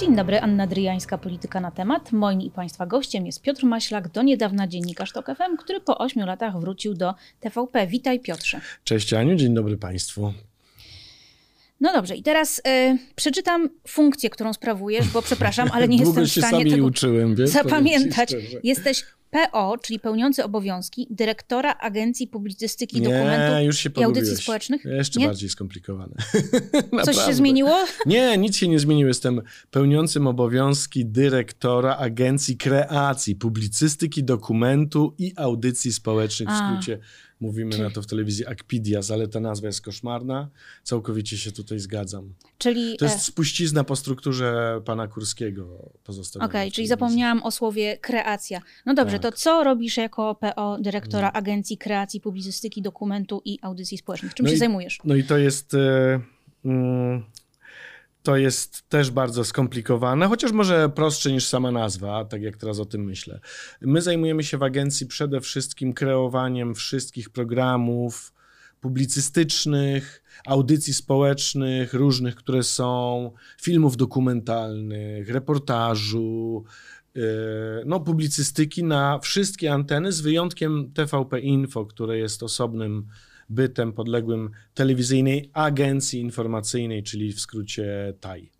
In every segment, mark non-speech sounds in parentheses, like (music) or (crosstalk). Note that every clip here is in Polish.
Dzień dobry, Anna Dryjańska, Polityka na temat. Moim i Państwa gościem jest Piotr Maślak, do niedawna dziennikarz TOK FM, który po ośmiu latach wrócił do TVP. Witaj Piotrze. Cześć Aniu, dzień dobry Państwu. No dobrze, i teraz y, przeczytam funkcję, którą sprawujesz, bo przepraszam, ale nie (laughs) jestem w stanie się tego uczyłem, wiesz, zapamiętać. Jesteś PO, czyli pełniący obowiązki dyrektora Agencji Publicystyki nie, Dokumentów już się i Audycji Społecznych. Jeszcze nie? bardziej skomplikowane. (laughs) Coś się zmieniło? Nie, nic się nie zmieniło. Jestem pełniącym obowiązki dyrektora Agencji Kreacji, Publicystyki Dokumentu i Audycji Społecznych, w skrócie mówimy Czyli- na to w telewizji Akpidias, ale ta nazwa jest koszmarna. Całkowicie się tutaj zgadzam. Czyli. To e, jest spuścizna po strukturze pana Kurskiego pozostawiona. Okej, w czyli zapomniałam o słowie kreacja. No dobrze, Tak. to co robisz jako PO dyrektora Mm. Agencji Kreacji, Publicystyki, Dokumentu i Audycji Społecznych? Czym No się i- zajmujesz? No i to jest. e, mm, To jest też bardzo skomplikowane, chociaż może prostsze niż sama nazwa, tak jak teraz o tym myślę. My zajmujemy się w agencji przede wszystkim kreowaniem wszystkich programów publicystycznych, audycji społecznych, różnych, które są, filmów dokumentalnych, reportażu, e, no, publicystyki na wszystkie anteny, z wyjątkiem TVP Info, które jest osobnym bytem podległym telewizyjnej agencji informacyjnej, czyli w skrócie TAI.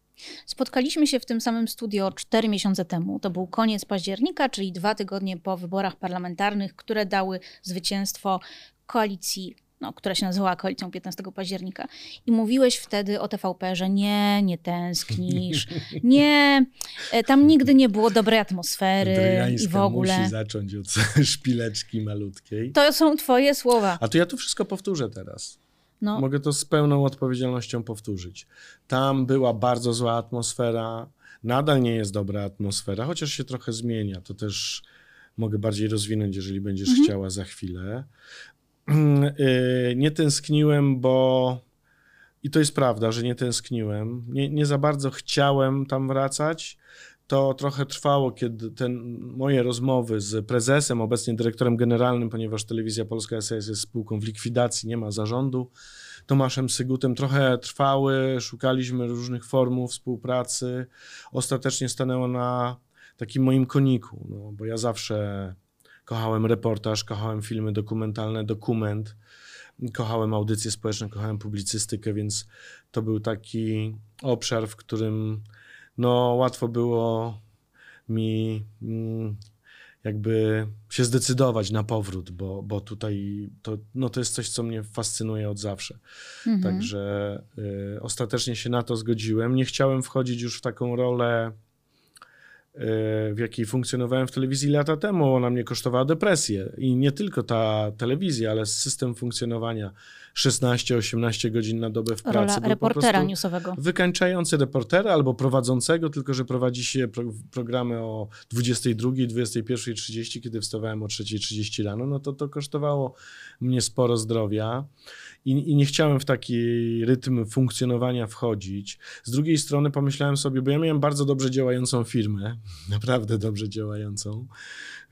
Spotkaliśmy się w tym samym studio cztery miesiące temu. To był koniec października, czyli dwa tygodnie po wyborach parlamentarnych, które dały zwycięstwo koalicji, no, która się nazywała koalicją 15 października. I mówiłeś wtedy o TVP, że nie, nie tęsknisz, (laughs) nie, e, tam nigdy nie było dobrej atmosfery i w ogóle. musi zacząć od (laughs) szpileczki malutkiej. To są twoje słowa. A to ja to wszystko powtórzę teraz. No, Mogę to z pełną odpowiedzialnością powtórzyć. Tam była bardzo zła atmosfera, nadal nie jest dobra atmosfera, chociaż się trochę zmienia. To też mogę bardziej rozwinąć, jeżeli będziesz Mhm. chciała za chwilę. Yy, (clears throat) Nie tęskniłem, bo i to jest prawda, że nie tęskniłem. Nie, nie za bardzo chciałem tam wracać. To trochę trwało, kiedy ten, moje rozmowy z prezesem, obecnie dyrektorem generalnym, ponieważ Telewizja Polska SAS jest spółką w likwidacji, nie ma zarządu, Tomaszem Sygutem trochę trwały, szukaliśmy różnych form współpracy. Ostatecznie stanęło na takim moim koniku, no, bo ja zawsze kochałem reportaż, kochałem filmy dokumentalne, dokument, kochałem audycje społeczne, kochałem publicystykę, więc to był taki obszar, w którym no, łatwo było mi mm, jakby się zdecydować na powrót, bo, bo tutaj to, no, to jest coś, co mnie fascynuje od zawsze. mhm. Także y, ostatecznie się na to zgodziłem. Nie chciałem wchodzić już w taką rolę, w jakiej funkcjonowałem w telewizji lata temu. Ona mnie kosztowała depresję. I nie tylko ta telewizja, ale system funkcjonowania 16-18 godzin na dobę w pracy. Rola reportera newsowego. wykańczający reportera albo prowadzącego, tylko że prowadzi się pro, programy o 22, 21.30, kiedy wstawałem o 3.30 rano, no to to kosztowało mnie sporo zdrowia i, i nie chciałem w taki rytm funkcjonowania wchodzić. Z drugiej strony pomyślałem sobie, bo ja miałem bardzo dobrze działającą firmę, (laughs) naprawdę dobrze działającą,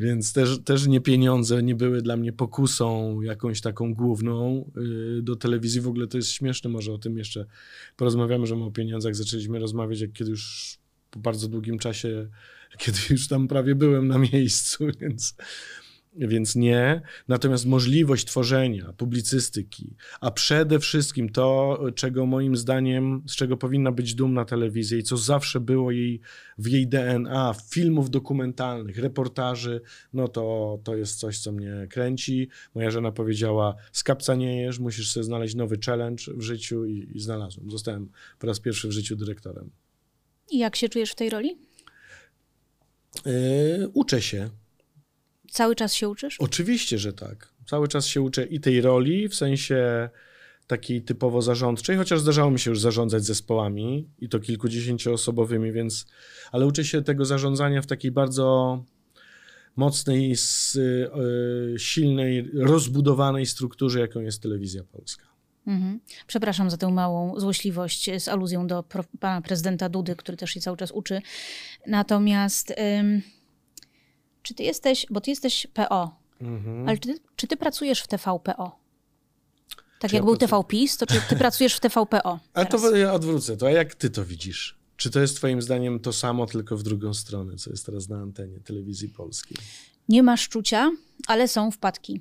więc też, też nie pieniądze nie były dla mnie pokusą jakąś taką główną yy, do telewizji. W ogóle to jest śmieszne, może o tym jeszcze porozmawiamy, że my o pieniądzach zaczęliśmy rozmawiać, jak kiedy już po bardzo długim czasie, (laughs) kiedy już tam prawie byłem na miejscu, (laughs) więc, więc nie. Natomiast możliwość tworzenia publicystyki, a przede wszystkim to, czego moim zdaniem, z czego powinna być dumna telewizja i co zawsze było jej w jej DNA, filmów dokumentalnych, reportaży, no to, to jest coś, co mnie kręci. Moja żona powiedziała, z kapca nie jesz, musisz sobie znaleźć nowy challenge w życiu i, i znalazłem. Zostałem po raz pierwszy w życiu dyrektorem. I jak się czujesz w tej roli? Yy, uczę się. Cały czas się uczysz? Oczywiście, że tak. Cały czas się uczę i tej roli, w sensie takiej typowo zarządczej, chociaż zdarzało mi się już zarządzać zespołami i to kilkudziesięcioosobowymi, więc, ale uczę się tego zarządzania w takiej bardzo mocnej, s- y, silnej, rozbudowanej strukturze, jaką jest telewizja polska. Mhm. Przepraszam za tę małą złośliwość z aluzją do pro, pana prezydenta Dudy, który też się cały czas uczy. Natomiast ym, czy ty jesteś, bo ty jesteś PO, Mhm. ale czy ty, czy ty pracujesz w TVPO? Tak Czy jak ja był pracuję? TVPiS, to czy ty pracujesz w TVPO? A teraz? to ja odwrócę to, a jak ty to widzisz? Czy to jest twoim zdaniem to samo, tylko w drugą stronę, co jest teraz na antenie telewizji polskiej? Nie ma szczucia, ale są wpadki.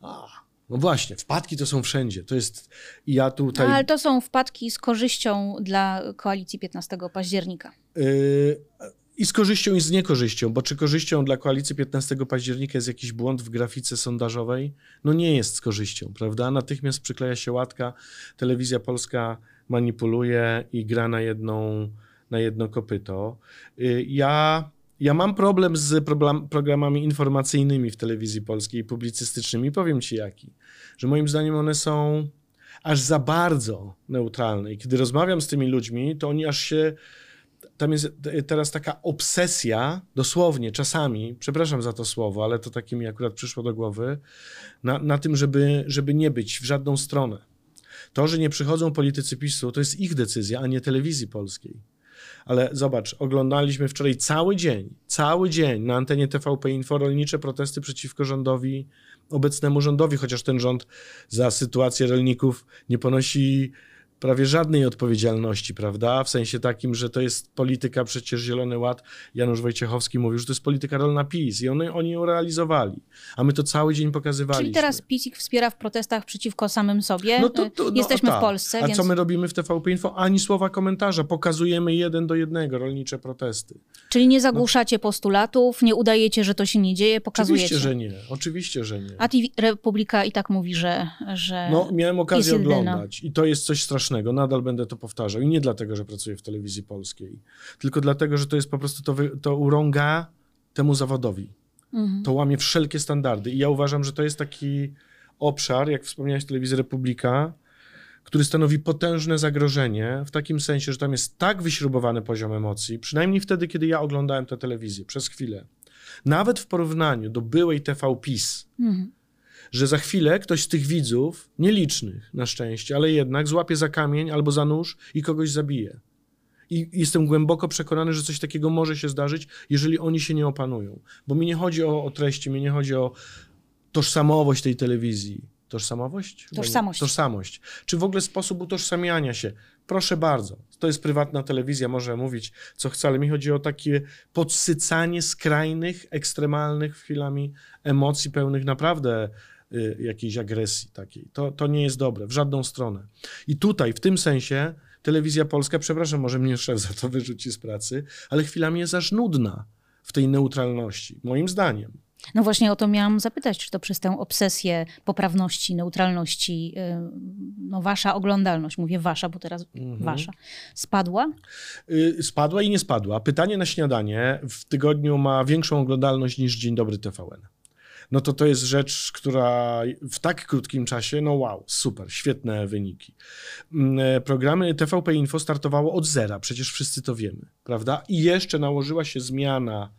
A, no właśnie, wpadki to są wszędzie. To jest, i ja tutaj... Ale to są wpadki z korzyścią dla koalicji 15 października. Yy, I z korzyścią, i z niekorzyścią, bo czy korzyścią dla koalicji 15 października jest jakiś błąd w grafice sondażowej? No nie jest z korzyścią, prawda? Natychmiast przykleja się łatka, telewizja polska manipuluje i gra na, jedną, na jedno kopyto. Yy, ja, ja mam problem z problem, programami informacyjnymi w telewizji polskiej i publicystycznymi. Powiem ci jaki. Że moim zdaniem one są aż za bardzo neutralne. I kiedy rozmawiam z tymi ludźmi, to oni aż się tam jest teraz taka obsesja, dosłownie, czasami, przepraszam za to słowo, ale to takie mi akurat przyszło do głowy, na, na tym, żeby, żeby nie być w żadną stronę. To, że nie przychodzą politycy PiSu, to jest ich decyzja, a nie telewizji polskiej. Ale zobacz, oglądaliśmy wczoraj cały dzień, cały dzień na antenie TVP Info rolnicze protesty przeciwko rządowi, obecnemu rządowi, chociaż ten rząd za sytuację rolników nie ponosi prawie żadnej odpowiedzialności, prawda? W sensie takim, że to jest polityka przecież Zielony Ład. Janusz Wojciechowski mówił, że to jest polityka rolna PiS i one, oni ją realizowali. A my to cały dzień pokazywaliśmy. Czyli teraz PiS ich wspiera w protestach przeciwko samym sobie. No to, to, no, Jesteśmy tak. w Polsce. A więc... co my robimy w TVP Info? Ani słowa komentarza. Pokazujemy jeden do jednego rolnicze protesty. Czyli nie zagłuszacie no. postulatów, nie udajecie, że to się nie dzieje, pokazujecie. Oczywiście, że nie. Oczywiście, że nie. A TV Republika i tak mówi, że, że No, miałem okazję oglądać i to jest coś strasznego. Nadal będę to powtarzał. I nie dlatego, że pracuję w telewizji polskiej, tylko dlatego, że to jest po prostu, to, to urąga temu zawodowi. Mhm. To łamie wszelkie standardy. I ja uważam, że to jest taki obszar, jak wspomniałeś, telewizja Republika, który stanowi potężne zagrożenie, w takim sensie, że tam jest tak wyśrubowany poziom emocji, przynajmniej wtedy, kiedy ja oglądałem tę telewizję, przez chwilę. Nawet w porównaniu do byłej TV PiS, mhm że za chwilę ktoś z tych widzów, nielicznych na szczęście, ale jednak złapie za kamień albo za nóż i kogoś zabije. I jestem głęboko przekonany, że coś takiego może się zdarzyć, jeżeli oni się nie opanują. Bo mi nie chodzi o, o treści, mi nie chodzi o tożsamowość tej telewizji. Tożsamowość? Tożsamość. Tożsamość. Czy w ogóle sposób utożsamiania się. Proszę bardzo. To jest prywatna telewizja, może mówić co chce, ale mi chodzi o takie podsycanie skrajnych, ekstremalnych chwilami emocji pełnych naprawdę jakiejś agresji takiej. To, to nie jest dobre, w żadną stronę. I tutaj, w tym sensie, telewizja polska, przepraszam, może mnie szef za to (laughs) wyrzuci z pracy, ale chwilami jest aż nudna w tej neutralności, moim zdaniem. No właśnie o to miałam zapytać, czy to przez tę obsesję poprawności, neutralności, y, no wasza oglądalność, mówię wasza, bo teraz mhm. wasza, spadła? Y, spadła i nie spadła. Pytanie na śniadanie w tygodniu ma większą oglądalność niż Dzień Dobry TVN no to to jest rzecz, która w tak krótkim czasie, no wow, super, świetne wyniki. Mm, e, programy TVP Info startowało od zera, przecież wszyscy to wiemy, prawda? I jeszcze nałożyła się zmiana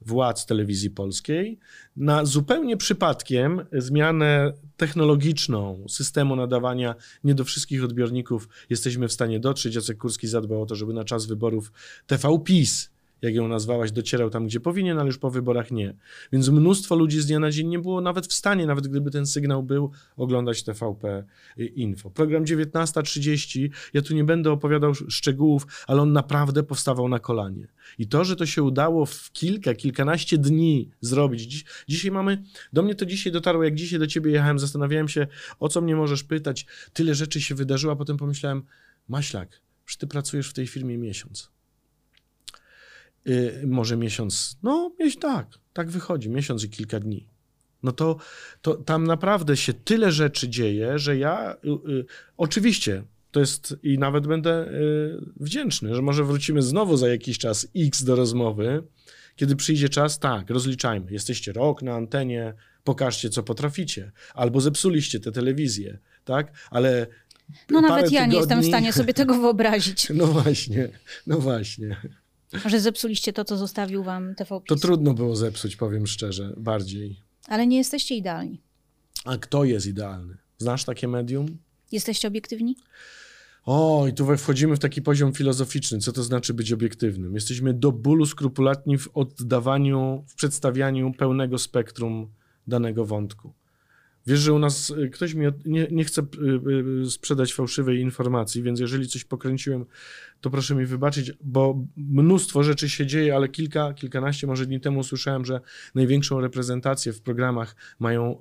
władz telewizji polskiej na zupełnie przypadkiem zmianę technologiczną systemu nadawania. Nie do wszystkich odbiorników jesteśmy w stanie dotrzeć. Jacek Kurski zadbał o to, żeby na czas wyborów TV PiS jak ją nazwałaś, docierał tam, gdzie powinien, ale już po wyborach nie. Więc mnóstwo ludzi z dnia na dzień nie było nawet w stanie, nawet gdyby ten sygnał był, oglądać TVP Info. Program 19.30, ja tu nie będę opowiadał szczegółów, ale on naprawdę powstawał na kolanie. I to, że to się udało w kilka, kilkanaście dni zrobić. Dziś, dzisiaj mamy, do mnie to dzisiaj dotarło, jak dzisiaj do ciebie jechałem, zastanawiałem się, o co mnie możesz pytać. Tyle rzeczy się wydarzyło, a potem pomyślałem, Maślak, że ty pracujesz w tej firmie miesiąc y, może miesiąc, no tak, tak wychodzi, miesiąc i kilka dni. No to, to tam naprawdę się tyle rzeczy dzieje, że ja y, y, oczywiście to jest i nawet będę y, wdzięczny, że może wrócimy znowu za jakiś czas X do rozmowy, kiedy przyjdzie czas, tak, rozliczajmy. Jesteście rok na antenie, pokażcie, co potraficie. Albo zepsuliście tę telewizję, tak? Ale. No nawet ja tygodni... nie jestem w stanie sobie tego wyobrazić. (laughs) No właśnie, no właśnie. Że zepsuliście to, co zostawił wam TVP. To trudno było zepsuć, powiem szczerze, bardziej. Ale nie jesteście idealni. A kto jest idealny? Znasz takie medium? Jesteście obiektywni? O, i tu wchodzimy w taki poziom filozoficzny. Co to znaczy być obiektywnym? Jesteśmy do bólu skrupulatni w oddawaniu, w przedstawianiu pełnego spektrum danego wątku. Wiesz, że u nas y, ktoś mi nie, nie chce y, y, sprzedać fałszywej informacji, więc jeżeli coś pokręciłem, to proszę mi wybaczyć, bo mnóstwo rzeczy się dzieje, ale kilka, kilkanaście może dni temu usłyszałem, że największą reprezentację w programach mają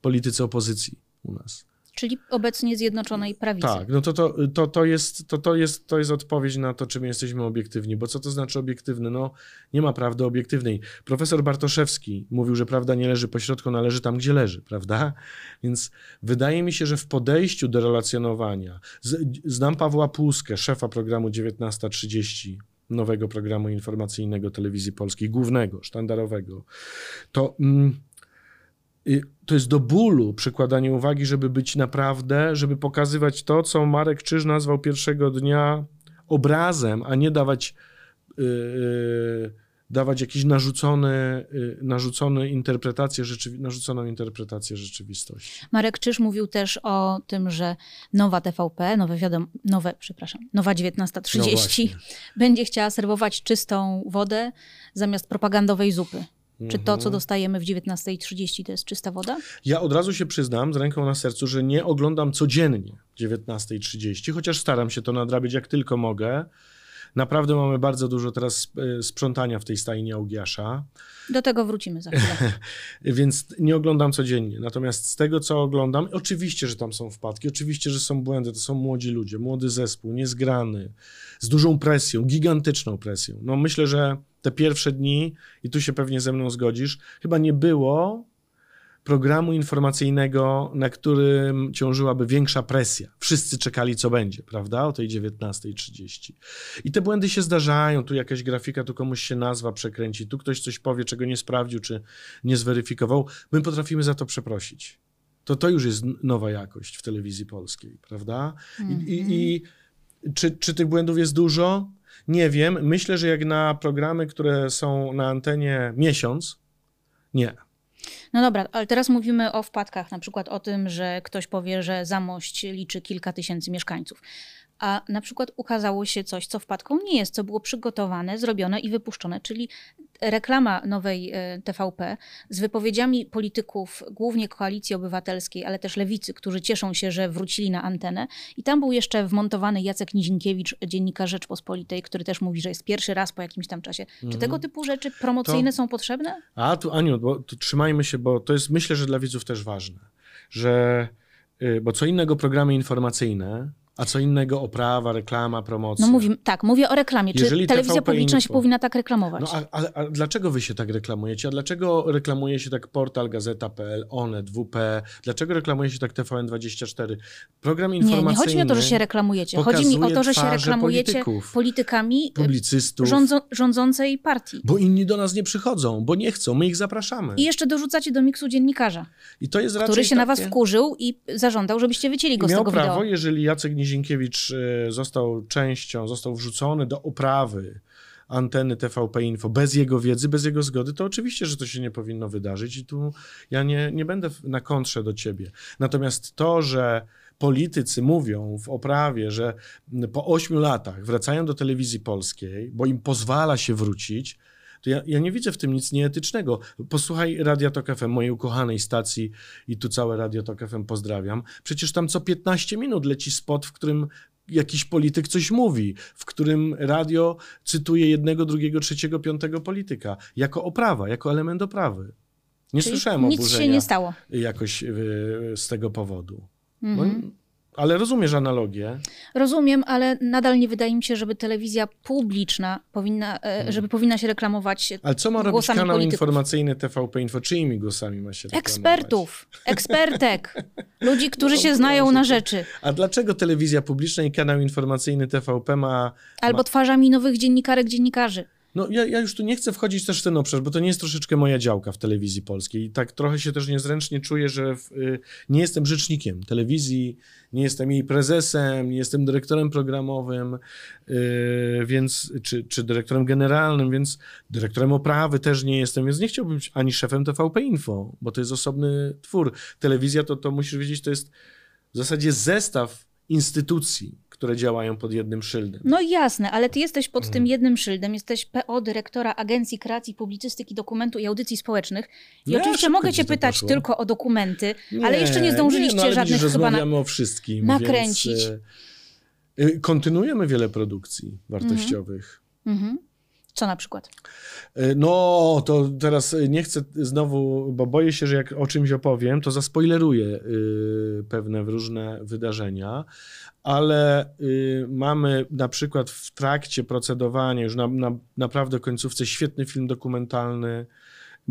politycy opozycji u nas. Czyli obecnie Zjednoczonej Prawicy. Tak, no to, to, to, to, jest, to, to, jest, to jest odpowiedź na to, czy my jesteśmy obiektywni, bo co to znaczy obiektywny? No nie ma prawdy obiektywnej. Profesor Bartoszewski mówił, że prawda nie leży po środku, należy tam, gdzie leży, prawda? Więc wydaje mi się, że w podejściu do relacjonowania, z, znam Pawła Płuskę, szefa programu 1930, nowego programu informacyjnego telewizji polskiej, głównego, sztandarowego, to... Mm, to jest do bólu przykładanie uwagi, żeby być naprawdę, żeby pokazywać to, co Marek Czyż nazwał pierwszego dnia obrazem, a nie dawać, yy, dawać jakieś narzucone, yy, narzucone interpretacje, rzeczywi- narzuconą interpretację rzeczywistości. Marek Czyż mówił też o tym, że nowa TVP, nowe, wiadom- nowe przepraszam, nowa 19.30 no będzie chciała serwować czystą wodę zamiast propagandowej zupy. Czy to, co mhm. dostajemy w 19.30, to jest czysta woda? Ja od razu się przyznam z ręką na sercu, że nie oglądam codziennie 19.30, chociaż staram się to nadrabiać jak tylko mogę. Naprawdę mamy bardzo dużo teraz e, sprzątania w tej stajni Augiasza. Do tego wrócimy za chwilę. (laughs) Więc nie oglądam codziennie. Natomiast z tego, co oglądam, oczywiście, że tam są wpadki, oczywiście, że są błędy. To są młodzi ludzie, młody zespół, niezgrany, z dużą presją, gigantyczną presją. No myślę, że te pierwsze dni, i tu się pewnie ze mną zgodzisz, chyba nie było programu informacyjnego, na którym ciążyłaby większa presja. Wszyscy czekali, co będzie, prawda? O tej 19.30. I te błędy się zdarzają. Tu jakaś grafika, tu komuś się nazwa przekręci, tu ktoś coś powie, czego nie sprawdził, czy nie zweryfikował. My potrafimy za to przeprosić. To to już jest nowa jakość w telewizji polskiej, prawda? Mm -hmm. I, i, mhm. i czy, czy tych błędów jest dużo? Nie wiem. Myślę, że jak na programy, które są na antenie miesiąc, nie. No dobra, ale teraz mówimy o wpadkach, na przykład o tym, że ktoś powie, że Zamość liczy kilka tysięcy mieszkańców a na przykład ukazało się coś, co wpadką nie jest, co było przygotowane, zrobione i wypuszczone, czyli reklama nowej e, TVP z wypowiedziami polityków, głównie koalicji obywatelskiej, ale też lewicy, którzy cieszą się, że wrócili na antenę. I tam był jeszcze wmontowany Jacek Nizinkiewicz, dziennikarz Rzeczpospolitej, który też mówi, że jest pierwszy raz po jakimś tam czasie. Czy mhm. tego typu rzeczy promocyjne to... są potrzebne? A tu Aniu, bo tu trzymajmy się, bo to jest myślę, że dla widzów też ważne, że y, bo co innego programy informacyjne, a co innego oprawa, reklama, promocja. No mówię, tak, mówię o reklamie. Czy Jeżeli telewizja TVP publiczna Info, się powinna tak reklamować? No a, a, a, dlaczego wy się tak reklamujecie? A dlaczego reklamuje się tak portal Gazeta.pl, Onet, WP? Dlaczego reklamuje się tak TVN24? Program informacyjny Nie, nie chodzi mi o to, że się reklamujecie. Chodzi mi o to, że się reklamujecie polityków, politykami publicystów, rządzo, rządzącej partii. Bo inni do nas nie przychodzą, bo nie chcą, my ich zapraszamy. I jeszcze dorzucacie do miksu dziennikarza, I to jest który się takie... na was wkurzył i zażądał, żebyście wycięli go z tego prawo, wideo. jeżeli Jacek Nizinkiewicz e, został częścią, został wrzucony do uprawy anteny TVP Info bez jego wiedzy, bez jego zgody, to oczywiście, że to się nie powinno wydarzyć i tu ja nie, nie będę na kontrze do ciebie. Natomiast to, że politycy mówią w oprawie, że po ośmiu latach wracają do telewizji polskiej, bo im pozwala się wrócić, to ja, ja nie widzę w tym nic nieetycznego. Posłuchaj Radia Tok FM, mojej ukochanej stacji i tu całe Radio Tok FM pozdrawiam. Przecież tam co 15 minut leci spot, w którym jakiś polityk coś mówi, w którym radio cytuje jednego, drugiego, trzeciego, piątego polityka jako oprawa, jako element oprawy. Nie Czyli słyszałem nic się nie stało. jakoś y, z tego powodu. Mhm. No, ale rozumiesz analogię? Rozumiem, ale nadal nie wydaje mi się, żeby telewizja publiczna powinna, hmm. żeby powinna się reklamować Ale co ma robić kanał polityków? informacyjny TVP Info? Czyimi głosami ma się reklamować? Ekspertów, ekspertek, (laughs) ludzi, którzy no, się znają na rzeczy. A dlaczego telewizja publiczna i kanał informacyjny TVP ma... Albo ma... twarzami nowych dziennikarek, dziennikarzy. No ja, ja już tu nie chcę wchodzić też w ten obszar, bo to nie jest troszeczkę moja działka w telewizji polskiej. I tak trochę się też niezręcznie czuję, że w, y, nie jestem rzecznikiem telewizji, nie jestem jej prezesem, nie jestem dyrektorem programowym, y, więc, czy, czy dyrektorem generalnym, więc dyrektorem oprawy też nie jestem, więc nie chciałbym być ani szefem TVP Info, bo to jest osobny twór. Telewizja to, to musisz wiedzieć, to jest w zasadzie zestaw instytucji, które działają pod jednym szyldem. No jasne, ale ty jesteś pod Mm. tym jednym szyldem, jesteś PO dyrektora Agencji Kreacji Publicystyki, Dokumentu i Audycji Społecznych. I No, oczywiście mogę ci cię pytać poszło. tylko o dokumenty, ale jeszcze nie zdążyliście no, ale żadnych widzisz, chyba na... rozmawiamy o wszystkim. nakręcić. Więc, e, e, kontynuujemy wiele produkcji wartościowych. Mhm. Co na przykład? E, No, to teraz e, nie chcę znowu, bo boję się, że jak o czymś opowiem, to zaspoileruję y, pewne różne wydarzenia, ale y, mamy na przykład w trakcie procedowania, już na, na naprawdę końcówce, świetny film dokumentalny.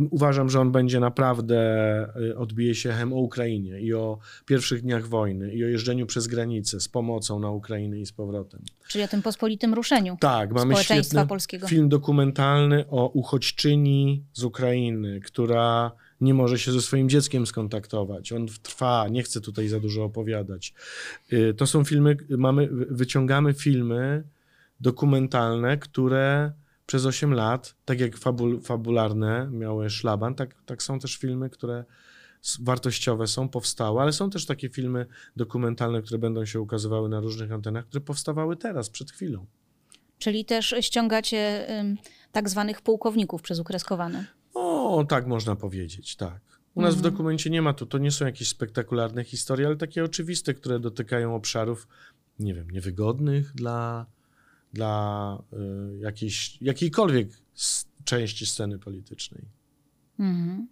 Uważam, że on będzie naprawdę, y, odbije się echem o Ukrainie i o pierwszych dniach wojny i o jeżdżeniu przez granicę z pomocą na Ukrainę i z powrotem. Czyli o tym pospolitym ruszeniu Tak, mamy świetny polskiego. film dokumentalny o uchodźczyni z Ukrainy, która nie może się ze swoim dzieckiem skontaktować. On trwa, nie chcę tutaj za dużo opowiadać. Y, To są filmy, mamy, wyciągamy filmy dokumentalne, które przez 8 lat, tak jak fabul, fabularne miały szlaban, tak, tak są też filmy, które wartościowe są, powstałe, ale są też takie filmy dokumentalne, które będą się ukazywały na różnych antenach, które powstawały teraz, przed chwilą. Czyli też ściągacie ym, tak zwanych pułkowników przez ukreskowane. O, tak można powiedzieć, tak. U nas w Mhm. dokumencie nie ma tu, to nie są jakieś spektakularne historie, ale takie oczywiste, które dotykają obszarów, nie wiem, niewygodnych dla, dla y, jakiejś, jakiejkolwiek części sceny politycznej. Mhm.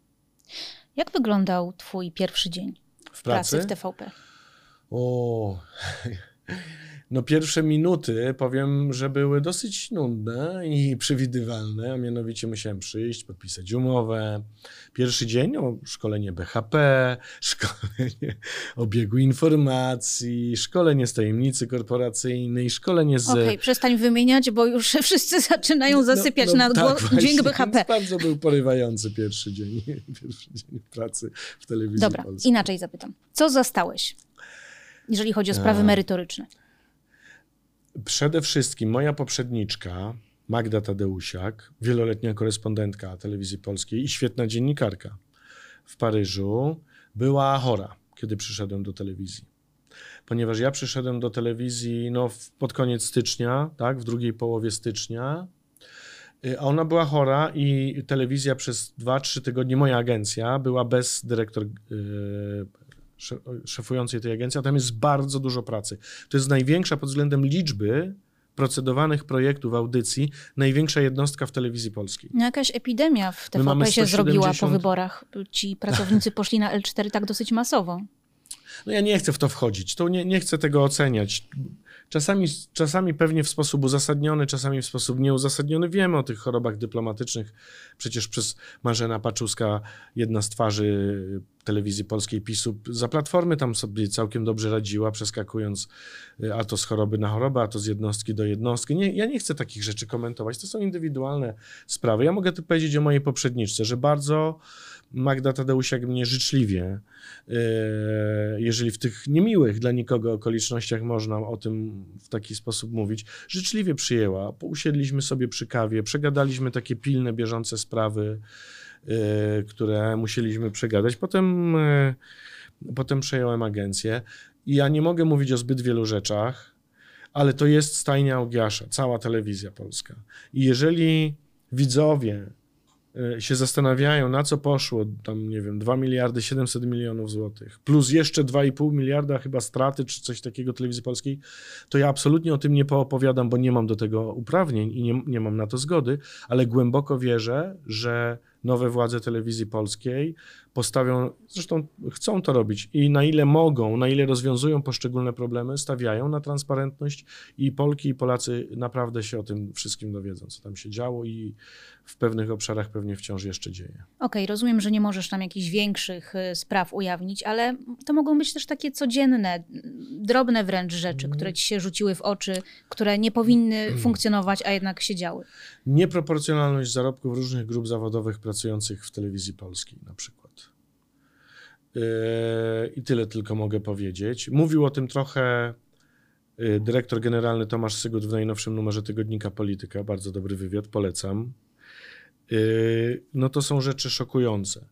Jak wyglądał twój pierwszy dzień W pracy pracy? w TVP? O, (laughs) no pierwsze minuty powiem, że były dosyć nudne i (laughs) przewidywalne, a mianowicie musiałem przyjść, podpisać umowę. Pierwszy dzień, o, szkolenie BHP, (laughs) szkolenie obiegu informacji, szkolenie z tajemnicy korporacyjnej, szkolenie z... Okej, przestań wymieniać, bo już (laughs) wszyscy zaczynają zasypiać na tak, głos, właśnie, dźwięk BHP. Bardzo był porywający pierwszy dzień, pierwszy dzień pracy w telewizji Dobra, polskiej. inaczej zapytam. Co zastałeś, jeżeli chodzi o sprawy A. merytoryczne? Przede wszystkim moja poprzedniczka, Magda Tadeusiak, wieloletnia korespondentka telewizji polskiej i świetna dziennikarka w Paryżu, była chora, kiedy przyszedłem do telewizji. Ponieważ ja przyszedłem do telewizji no, pod koniec stycznia, tak, w drugiej połowie stycznia, y, a ona była chora i telewizja przez 2-3 tygodnie, moja agencja, była bez dyrektor y, szefującej tej agencji, a tam jest bardzo dużo pracy. To jest największa pod względem liczby procedowanych projektów, audycji, największa jednostka w telewizji polskiej. No jakaś epidemia w TVP się zrobiła po 170 wyborach. Ci pracownicy poszli na L4 tak dosyć masowo. No ja nie chcę w to wchodzić, to nie, nie chcę tego oceniać. Czasami, czasami pewnie w sposób uzasadniony, czasami w sposób nieuzasadniony. Wiemy o tych chorobach dyplomatycznych. Przecież przez Marzena Paczuska, jedna z twarzy telewizji polskiej PiSu, za Platformy tam sobie całkiem dobrze radziła, przeskakując a to z choroby na chorobę, a to z jednostki do jednostki. Nie, ja nie chcę takich rzeczy komentować. To są indywidualne sprawy. Ja mogę tu powiedzieć o mojej poprzedniczce, że bardzo Magda Tadeusiak mnie życzliwie, e, jeżeli w tych niemiłych dla nikogo okolicznościach można o tym w taki sposób mówić, życzliwie przyjęła. Usiedliśmy sobie przy kawie, przegadaliśmy takie pilne, bieżące sprawy, e, które musieliśmy przegadać. Potem, e, potem przejąłem agencję i ja nie mogę mówić o zbyt wielu rzeczach, ale to jest stajnia Ogiasza, cała telewizja polska. I jeżeli widzowie się zastanawiają, na co poszło tam, nie wiem, 2 miliardy 700 milionów złotych, plus jeszcze 2,5 miliarda chyba straty, czy coś takiego telewizji polskiej, to ja absolutnie o tym nie poopowiadam, bo nie mam do tego uprawnień i nie, nie mam na to zgody, ale głęboko wierzę, że nowe władze telewizji polskiej postawią, zresztą chcą to robić i na ile mogą, na ile rozwiązują poszczególne problemy, stawiają na transparentność i Polki i Polacy naprawdę się o tym wszystkim dowiedzą, co tam się działo i w pewnych obszarach pewnie wciąż jeszcze dzieje. Okej, rozumiem, że nie możesz tam jakichś większych y, spraw ujawnić, ale to mogą być też takie codzienne, drobne wręcz rzeczy, które ci się rzuciły w oczy, które nie powinny funkcjonować, a jednak się działy. Nieproporcjonalność zarobków różnych grup zawodowych pracujących w telewizji polskiej na przykład. Yy, I tyle tylko mogę powiedzieć. Mówił o tym trochę yy, dyrektor generalny Tomasz Sygut w najnowszym numerze tygodnika Polityka. Bardzo dobry wywiad, polecam. Yy, No to są rzeczy szokujące.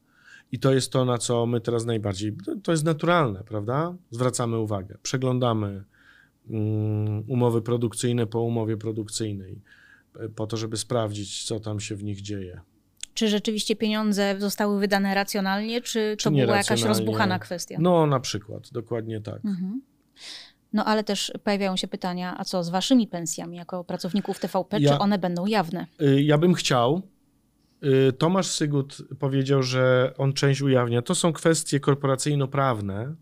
I to jest to, na co my teraz najbardziej. To jest naturalne, prawda? Zwracamy uwagę, przeglądamy mm, umowy produkcyjne po umowie produkcyjnej, po to, żeby sprawdzić, co tam się w nich dzieje. Czy rzeczywiście pieniądze zostały wydane racjonalnie, czy, Czy to była jakaś rozbuchana kwestia? No, na przykład, dokładnie tak. Mhm. No ale też pojawiają się pytania, a co z waszymi pensjami jako pracowników TVP, Ja- czy one będą jawne? Y, Ja bym chciał. Y, Tomasz Sygut powiedział, że on część ujawnia. To są kwestie korporacyjno-prawne.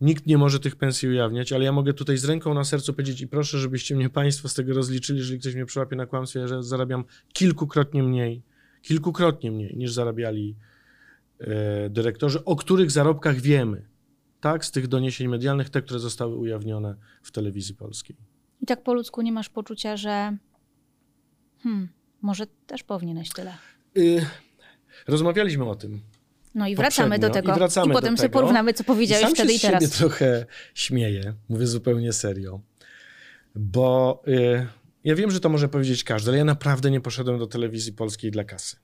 Nikt nie może tych pensji ujawniać, ale ja mogę tutaj z ręką na sercu powiedzieć i proszę, żebyście mnie Państwo z tego rozliczyli, jeżeli ktoś mnie przyłapie na kłamstwie, że zarabiam kilkukrotnie mniej, kilkukrotnie mniej niż zarabiali e, dyrektorzy, o których zarobkach wiemy. Tak, z tych doniesień medialnych, te, które zostały ujawnione w telewizji polskiej. I tak po ludzku nie masz poczucia, że hmm, może też powinieneś tyle. Y, rozmawialiśmy o tym. No i wracamy do tego. I, wracamy potem do sobie tego. porównamy, co powiedziałeś I sam wtedy się i teraz. trochę śmieję, mówię zupełnie serio, bo y, ja wiem, że to może powiedzieć każdy, ale ja naprawdę nie poszedłem do telewizji polskiej dla kasy.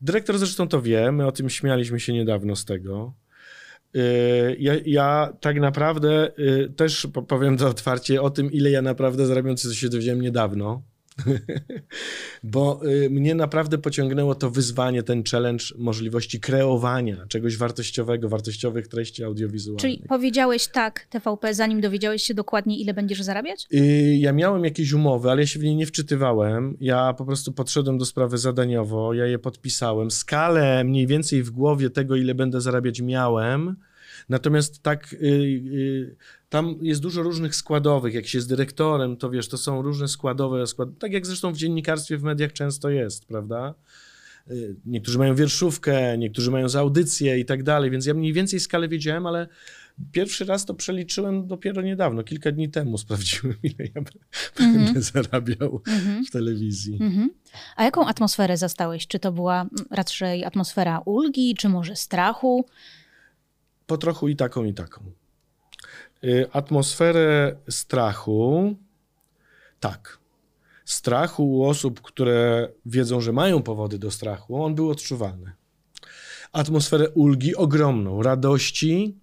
Dyrektor zresztą to wie, my o tym śmialiśmy się niedawno z tego. Y, Ja, ja tak naprawdę y, też po- powiem to otwarcie o tym, ile ja naprawdę zarabiam, co się dowiedziałem niedawno. (laughs) Bo y, mnie naprawdę pociągnęło to wyzwanie, ten challenge możliwości kreowania czegoś wartościowego, wartościowych treści audiowizualnych. Czyli powiedziałeś tak TVP, zanim dowiedziałeś się dokładnie, ile będziesz zarabiać? Y, Ja miałem jakieś umowy, ale ja się w nie nie wczytywałem. Ja po prostu podszedłem do sprawy zadaniowo, ja je podpisałem. Skalę mniej więcej w głowie tego, ile będę zarabiać, miałem. Natomiast tak, y, tam jest dużo różnych składowych. Jak się jest dyrektorem, to wiesz, to są różne składowe, skład... tak jak zresztą w dziennikarstwie, w mediach często jest, prawda? Y, Niektórzy mają wierszówkę, niektórzy mają za audycję i tak dalej, więc ja mniej więcej skalę wiedziałem, ale pierwszy raz to przeliczyłem dopiero niedawno, kilka dni temu (laughs) sprawdziłem, ile ja Mhm. będę zarabiał Mhm. w telewizji. Mhm. A jaką atmosferę zastałeś? Czy to była mm, raczej atmosfera ulgi, czy może strachu? Po trochu i taką, i taką. Y, Atmosferę strachu, tak. Strachu u osób, które wiedzą, że mają powody do strachu, on był odczuwalny. Atmosferę ulgi ogromną, radości,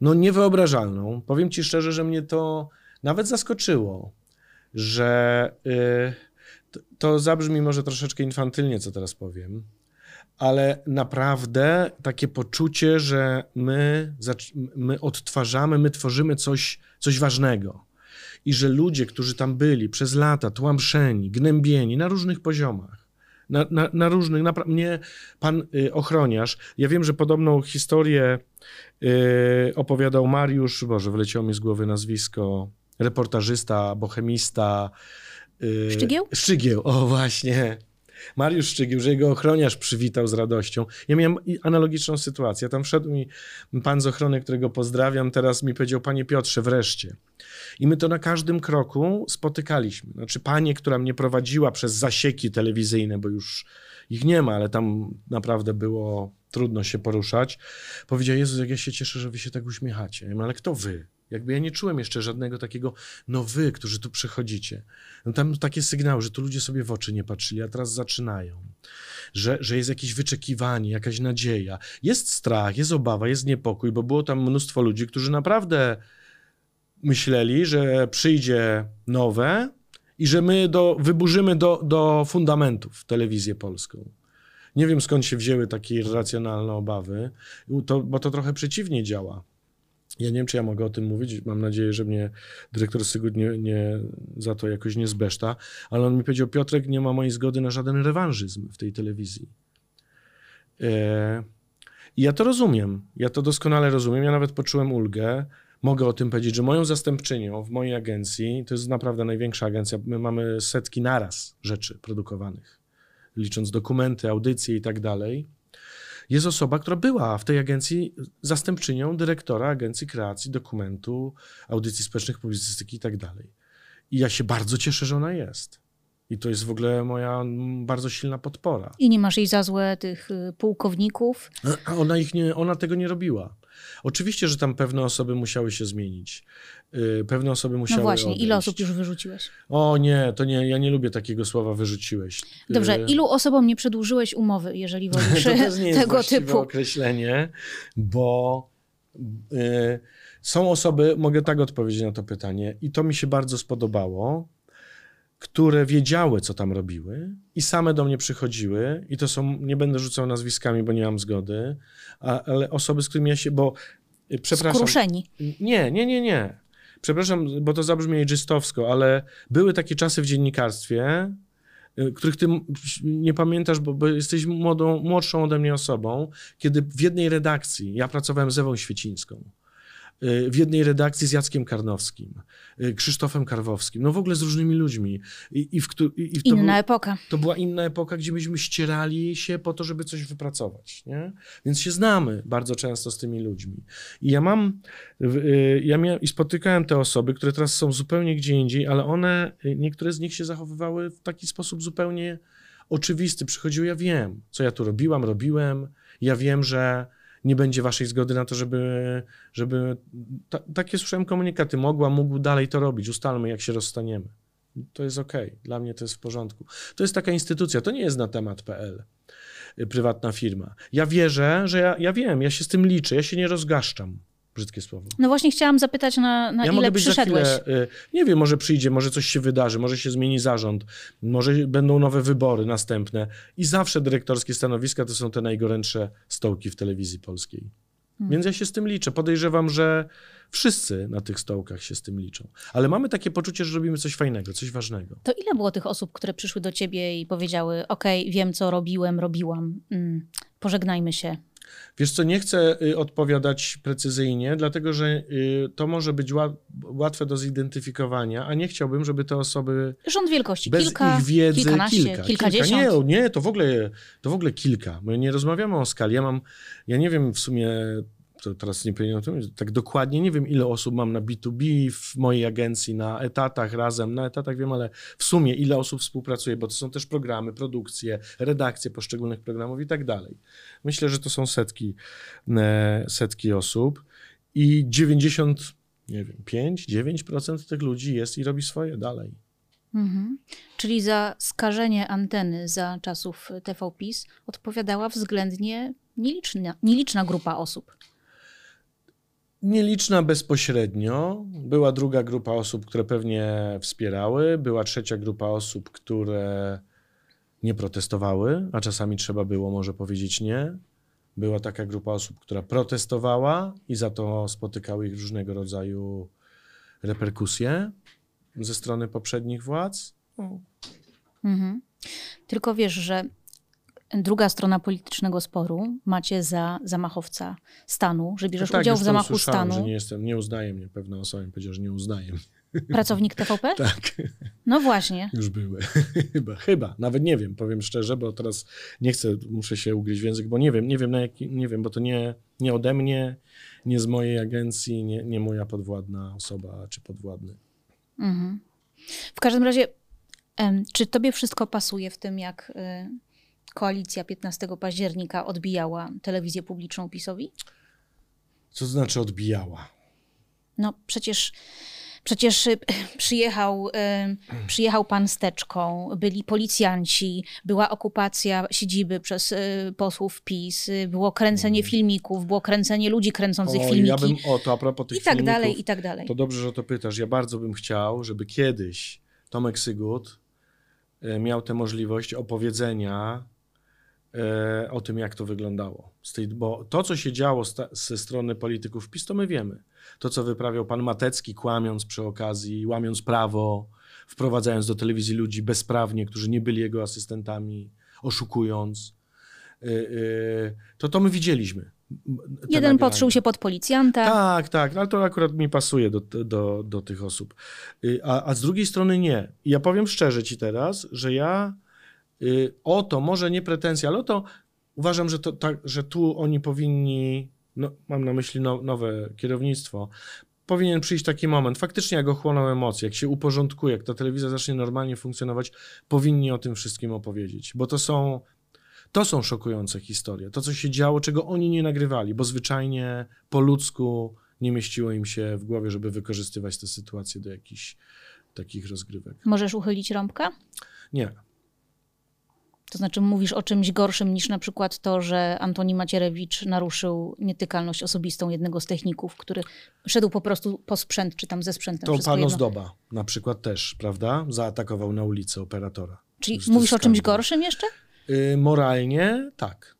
no niewyobrażalną. Powiem ci szczerze, że mnie to nawet zaskoczyło, że y, to, to zabrzmi może troszeczkę infantylnie, co teraz powiem, ale naprawdę takie poczucie, że my, my odtwarzamy, my tworzymy coś, coś ważnego. I że ludzie, którzy tam byli przez lata tłamszeni, gnębieni na różnych poziomach, na, na, na różnych, napra- mnie pan y, ochroniarz, ja wiem, że podobną historię y, opowiadał Mariusz, Boże, wyleciało mi z głowy nazwisko, reportażysta, bohemista. y, Szczygieł? Szczygieł, o właśnie. Mariusz Szczygieł, że jego ochroniarz przywitał z radością. Ja miałem analogiczną sytuację. Tam wszedł mi pan z ochrony, którego pozdrawiam, teraz mi powiedział, panie Piotrze, wreszcie. I my to na każdym kroku spotykaliśmy. Znaczy panie, która mnie prowadziła przez zasieki telewizyjne, bo już ich nie ma, ale tam naprawdę było trudno się poruszać, powiedziała, Jezus, jak ja się cieszę, że wy się tak uśmiechacie. Ja mówię, ale kto wy? Jakby ja nie czułem jeszcze żadnego takiego, no wy, którzy tu przychodzicie. No tam takie sygnały, że tu ludzie sobie w oczy nie patrzyli, a teraz zaczynają. Że, że jest jakieś wyczekiwanie, jakaś nadzieja. Jest strach, jest obawa, jest niepokój, bo było tam mnóstwo ludzi, którzy naprawdę myśleli, że przyjdzie nowe i że my do, wyburzymy do, do fundamentów telewizję polską. Nie wiem skąd się wzięły takie irracjonalne obawy, to, bo to trochę przeciwnie działa. Ja nie wiem, czy ja mogę o tym mówić. Mam nadzieję, że mnie dyrektor Sygut nie, nie, za to jakoś nie zbeszta, ale on mi powiedział, Piotrek, nie ma mojej zgody na żaden rewanżyzm w tej telewizji. E, I ja to rozumiem. Ja to doskonale rozumiem. Ja nawet poczułem ulgę. Mogę o tym powiedzieć, że moją zastępczynią w mojej agencji, to jest naprawdę największa agencja, my mamy setki naraz rzeczy produkowanych, licząc dokumenty, audycje i tak dalej jest osoba, która była w tej agencji zastępczynią dyrektora Agencji Kreacji Dokumentu, Audycji Społecznych, Publicystyki i tak dalej. I ja się bardzo cieszę, że ona jest. I to jest w ogóle moja bardzo silna podpora. I nie masz jej za złe tych y, pułkowników? A ona, ich nie, ona tego nie robiła. Oczywiście, że tam pewne osoby musiały się zmienić. Yy, Pewne osoby musiały No właśnie, ile odejść. osób już wyrzuciłeś? O nie, to nie, ja nie lubię takiego słowa wyrzuciłeś. Dobrze, Yy, ilu osobom nie przedłużyłeś umowy, jeżeli (laughs) wolisz to też nie jest tego typu? określenie, bo y, Są osoby, mogę tak odpowiedzieć na to pytanie, i to mi się bardzo spodobało, które wiedziały, co tam robiły i same do mnie przychodziły i to są, nie będę rzucał nazwiskami, bo nie mam zgody, a, ale osoby, z którymi ja się, bo y, przepraszam. Skruszeni. Nie, nie, nie, nie. Przepraszam, bo to zabrzmi dżystowsko, ale były takie czasy w dziennikarstwie, y, których ty nie pamiętasz, bo, bo jesteś młodą, młodszą ode mnie osobą, kiedy w jednej redakcji, ja pracowałem z Ewą Świecińską, w jednej redakcji z Jackiem Karnowskim, y, Krzysztofem Karwowskim, no w ogóle z różnymi ludźmi. I, i, w, i, w to Inna był- epoka. to była inna epoka, gdzie myśmy ścierali się po to, żeby coś wypracować, nie? Więc się znamy bardzo często z tymi ludźmi. I ja mam, y, ja i spotykałem te osoby, które teraz są zupełnie gdzie indziej, ale one, y, niektóre z nich się zachowywały w taki sposób zupełnie oczywisty. Przychodziły, ja wiem, co ja tu robiłam, robiłem, ja wiem, że nie będzie waszej zgody na to, żeby, żeby ta, takie słyszałem komunikaty, mogła, mógł dalej to robić, ustalmy, jak się rozstaniemy. To jest okej, dla mnie to jest w porządku. To jest taka instytucja, to nie jest na temat.pl, prywatna firma. Ja wierzę, że ja, ja wiem, ja się z tym liczę, ja się nie rozgaszczam. Brzydkie słowo. No właśnie chciałam zapytać, na, na ja ile przyszedłeś. za chwilę, y, nie wiem, może przyjdzie, może coś się wydarzy, może się zmieni zarząd, może będą nowe wybory następne i zawsze dyrektorskie stanowiska to są te najgorętsze stołki w telewizji polskiej. Hmm. Więc ja się z tym liczę. Podejrzewam, że wszyscy na tych stołkach się z tym liczą. Ale mamy takie poczucie, że robimy coś fajnego, coś ważnego. To ile było tych osób, które przyszły do ciebie i powiedziały: Okej, wiem, co robiłem, robiłam, mm, pożegnajmy się. Wiesz co, nie chcę y, odpowiadać precyzyjnie, dlatego że y, to może być ła- łatwe do zidentyfikowania, a nie chciałbym, żeby te osoby Rząd wielkości, bez kilka, ich wiedzy, kilkanaście, kilka, kilkadziesiąt. Kilka. Nie, nie, to w ogóle, to w ogóle kilka. My nie rozmawiamy o skali. Ja mam, ja nie wiem w sumie, to teraz nie powinienem to mówić, tak dokładnie nie wiem, ile osób mam na B2B w mojej agencji, na etatach razem, na etatach wiem, ale w sumie ile osób współpracuje, bo to są też programy, produkcje, redakcje poszczególnych programów i tak dalej. Myślę, że to są setki, e, setki osób i 90, nie wiem, 5-9% tych ludzi jest i robi swoje dalej. Mhm. Czyli za skażenie anteny za czasów TV PiS odpowiadała względnie nieliczna, nieliczna grupa osób. Nieliczna bezpośrednio. Była druga grupa osób, które pewnie wspierały. Była trzecia grupa osób, które nie protestowały, a czasami trzeba było może powiedzieć nie. Była taka grupa osób, która protestowała i za to spotykały ich różnego rodzaju reperkusje ze strony poprzednich władz. No, Mhm. Tylko wiesz, że druga strona politycznego sporu macie za zamachowca stanu, że bierzesz tak, udział w zamachu stanu, że nie jestem, nie uznaje mnie. Pewna osoba mi powiedziała, że nie uznaje mnie. pracownik (laughs) TVP? Tak. No właśnie. Już były. (laughs) chyba, chyba. Nawet nie wiem, powiem szczerze, bo teraz nie chcę, muszę się ugryźć w język, bo nie wiem, nie wiem, na jaki, nie wiem, bo to nie, nie ode mnie, nie z mojej agencji, nie, nie moja podwładna osoba czy podwładny. Mhm. W każdym razie, em, czy tobie wszystko pasuje w tym, jak y, koalicja 15 października odbijała telewizję publiczną PiSowi? Co to znaczy odbijała? No przecież, przecież y, przyjechał, y, przyjechał pan z teczką, byli policjanci, była okupacja siedziby przez y, posłów PiS, było kręcenie filmików, było kręcenie ludzi kręcących O, filmiki ja bym, o to a propos tych i tak filmików, dalej, i tak dalej. To dobrze, że to pytasz. Ja bardzo bym chciał, żeby kiedyś Tomek Sygut e, miał tę możliwość opowiedzenia e, o tym, jak to wyglądało. Tej, bo to, co się działo sta, ze strony polityków PiS, to my wiemy. To, co wyprawiał pan Matecki, kłamiąc przy okazji, łamiąc prawo, wprowadzając do telewizji ludzi bezprawnie, którzy nie byli jego asystentami, oszukując. E, e, to to my widzieliśmy. Jeden podszył się pod policjanta. Tak, tak, no ale to akurat mi pasuje do, do, do tych osób. Y, A, a z drugiej strony nie. Ja powiem szczerze ci teraz, że ja o to, może nie pretensje, ale o to uważam, że, to, tak, że tu oni powinni, no, mam na myśli no, nowe kierownictwo, powinien przyjść taki moment, faktycznie jak ochłoną emocje, jak się uporządkuje, jak ta telewizja zacznie normalnie funkcjonować, powinni o tym wszystkim opowiedzieć, bo to są, to są szokujące historie. To, co się działo, czego oni nie nagrywali, bo zwyczajnie po ludzku nie mieściło im się w głowie, żeby wykorzystywać tę sytuację do jakichś takich rozgrywek. Możesz uchylić rąbka? Nie. To znaczy mówisz o czymś gorszym niż na przykład to, że Antoni Macierewicz naruszył nietykalność osobistą jednego z techników, który szedł po prostu po sprzęt, czy tam ze sprzętem. To pan jedno. Na przykład też, prawda? Zaatakował na ulicy operatora. Czyli mówisz o czymś gorszym jeszcze? Y, moralnie tak.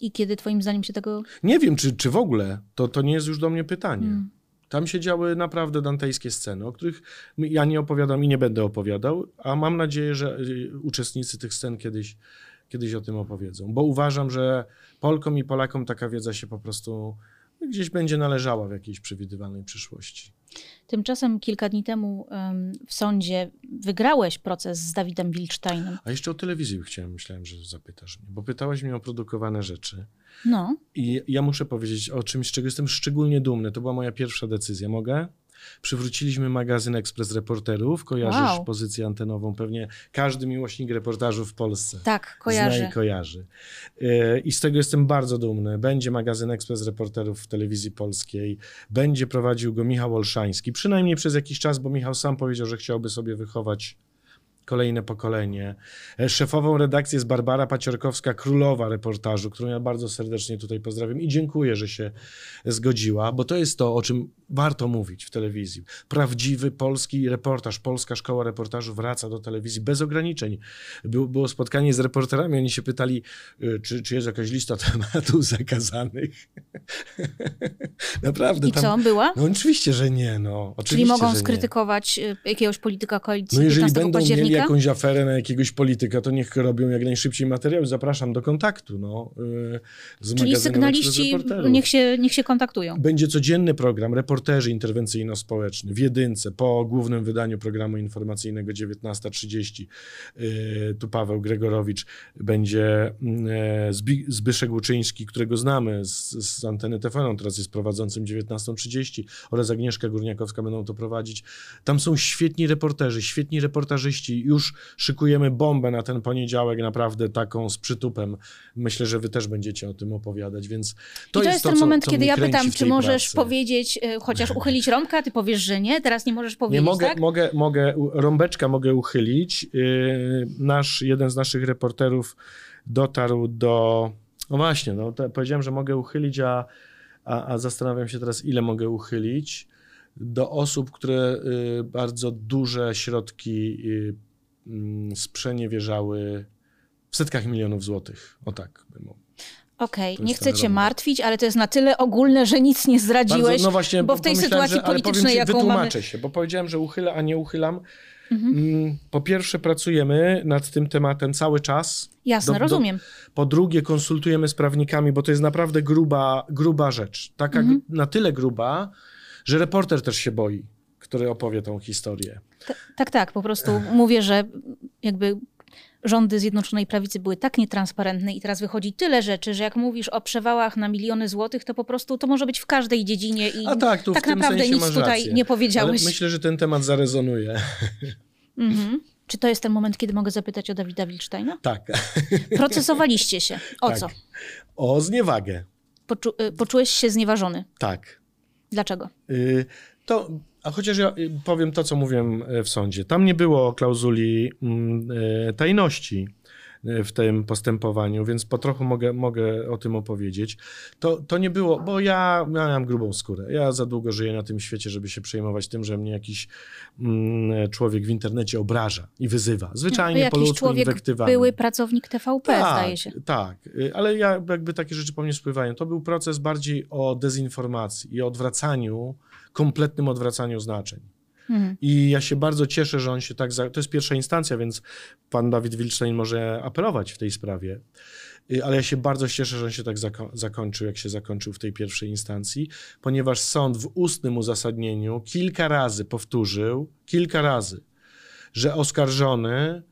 I kiedy twoim zdaniem się tego... Nie wiem, czy, czy w ogóle, to, to nie jest już do mnie pytanie. Mm. Tam się działy naprawdę dantejskie sceny, o których ja nie opowiadam i nie będę opowiadał, a mam nadzieję, że y, uczestnicy tych scen kiedyś, kiedyś o tym opowiedzą. Bo uważam, że Polkom i Polakom taka wiedza się po prostu gdzieś będzie należała w jakiejś przewidywalnej przyszłości. Tymczasem kilka dni temu em, w sądzie wygrałeś proces z Dawidem Wilcztajnem. A jeszcze o telewizji chciałem, myślałem, że zapytasz mnie, bo pytałaś mnie o produkowane rzeczy. No, I ja muszę powiedzieć o czymś, z czego jestem szczególnie dumny. To była moja pierwsza decyzja. Mogę? Przywróciliśmy magazyn Ekspres Reporterów. Kojarzysz Wow. pozycję antenową. Pewnie każdy miłośnik reportażu w Polsce. tak, Zna kojarzę. i kojarzy. Yy, I z tego jestem bardzo dumny. Będzie magazyn Ekspres Reporterów w telewizji polskiej. Będzie prowadził go Michał Olszański. Przynajmniej przez jakiś czas, bo Michał sam powiedział, że chciałby sobie wychować kolejne pokolenie. E, Szefową redakcji jest Barbara Paciorkowska, królowa reportażu, którą ja bardzo serdecznie tutaj pozdrawiam i dziękuję, że się zgodziła, bo to jest to, o czym warto mówić w telewizji. Prawdziwy polski reportaż, polska szkoła reportażu wraca do telewizji bez ograniczeń. Było, spotkanie z reporterami, oni się pytali, y, czy, czy jest jakaś lista (laughs) tematów zakazanych. (laughs) Naprawdę. I tam, co, była? No oczywiście, że nie. No. Oczywiście, Czyli mogą skrytykować y, jakiegoś polityka koalicji No jeżeli 15 będą października? Jakąś aferę na jakiegoś polityka, to niech robią jak najszybciej materiały. Zapraszam do kontaktu. No, yy, z Czyli sygnaliści niech się, niech się kontaktują. Będzie codzienny program Reporterzy Interwencyjno-Społeczni w jedynce po głównym wydaniu programu informacyjnego 19.30. Yy, tu Paweł Gregorowicz będzie Zbi- Zbyszek Łuczyński, którego znamy z, z anteny TVN, teraz jest prowadzącym 19.30 oraz Agnieszka Górniakowska będą to prowadzić. Tam są świetni reporterzy, świetni reportażyści. Już szykujemy bombę na ten poniedziałek, naprawdę taką z przytupem. Myślę, że wy też będziecie o tym opowiadać, więc to I to jest, ten co- moment, co kiedy ja pytam, czy możesz pracy. powiedzieć, y, chociaż uchylić rąbka, ty powiesz, że nie, teraz nie możesz Nie powiedzieć, mogę, tak? mogę, mogę, rąbeczka mogę uchylić. Yy, Nasz, jeden z naszych reporterów dotarł do, no właśnie, no, powiedziałem, że mogę uchylić, a, a, a zastanawiam się teraz, ile mogę uchylić do osób, które y, bardzo duże środki y, sprzeniewierzały w setkach milionów złotych. O tak. bym mówił. Okej, To nie chcę cię martwić, ale to jest na tyle ogólne, że nic nie zdradziłeś. Bardzo, no właśnie, bo w tej sytuacji że, politycznej, ci, jaką mamy- wytłumaczę się, bo powiedziałem, że uchylę, a nie uchylam. Mhm. Mm, Po pierwsze, pracujemy nad tym tematem cały czas. Jasne, do- do- rozumiem. Po drugie, konsultujemy z prawnikami, bo to jest naprawdę gruba, gruba rzecz. Taka Mhm. na tyle gruba, że reporter też się boi, który opowie tą historię. T- Tak, tak, po prostu mówię, że jakby rządy Zjednoczonej Prawicy były tak nietransparentne i teraz wychodzi tyle rzeczy, że jak mówisz o przewałach na miliony złotych, to po prostu to może być w każdej dziedzinie i A tak, tak naprawdę nic tutaj rację. nie Ale powiedziałeś. myślę, że ten temat zarezonuje. Mhm. Czy to jest ten moment, kiedy mogę zapytać o Dawida Wilcztajna? Tak. Procesowaliście się. O Tak. co? O zniewagę. Poczu- y, poczułeś się znieważony. Tak. Dlaczego? Y, To, a chociaż ja y, powiem to, co mówiłem y, w sądzie. Tam nie było klauzuli mm, y, tajności w tym postępowaniu, więc po trochu mogę, mogę o tym opowiedzieć. To, to nie było, bo ja miałem grubą skórę. Ja za długo żyję na tym świecie, żeby się przejmować tym, że mnie jakiś mm, człowiek w internecie obraża i wyzywa. Zwyczajnie po Jakiś ludzku człowiek, inwektywami. były pracownik TVP, zdaje się. Tak, ale ja jakby takie rzeczy po mnie spływają. To był proces bardziej o dezinformacji i odwracaniu, kompletnym odwracaniu znaczeń. Mhm. I ja się bardzo cieszę, że on się tak. Za... To jest pierwsza instancja, więc pan Dawid Wilczstein może apelować w tej sprawie. Y, Ale ja się bardzo cieszę, że on się tak zako- zakończył, jak się zakończył w tej pierwszej instancji, ponieważ sąd w ustnym uzasadnieniu kilka razy powtórzył, kilka razy, że oskarżony